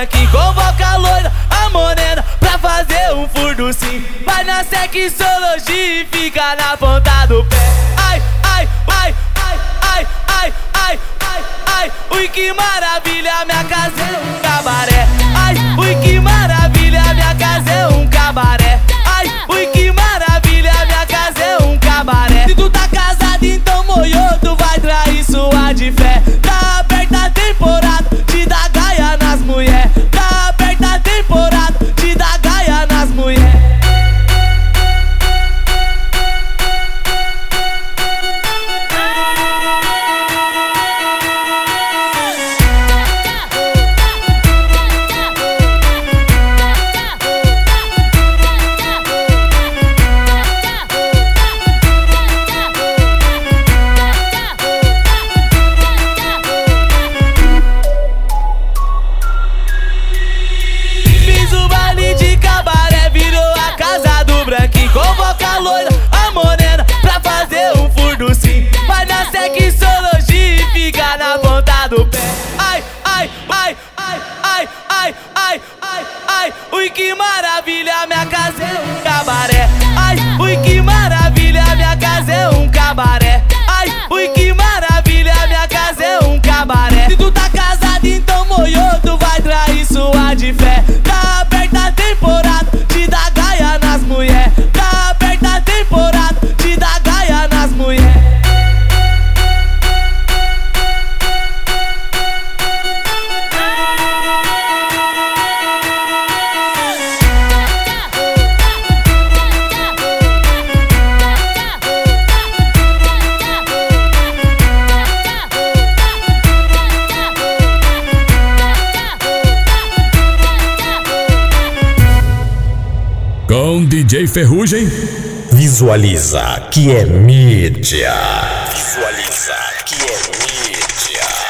branquinho, convoca a loira, a morena, pra fazer um furdo sim. Vai na sexologia e fica na ponta do pé. Ai, ai, ai, ai, ai, ai, ai, ai, ai, ui que maravilha, minha casa é um cabaré. Ai, ui que maravilha, minha casa é um cabaré. Ai, ui que maravilha, minha casa é um cabaré. Se tu tá casado, então moiô, tu vai trair sua de fé. A morena, pra fazer um furdo sim. Vai na sexologia e fica na ponta do pé. Ai, ai, ai, ai, ai, ai, ai, ai, ai, ui que maravilha, minha casa Com DJ Ferrugem. Visualiza que é mídia. Visualiza que é mídia.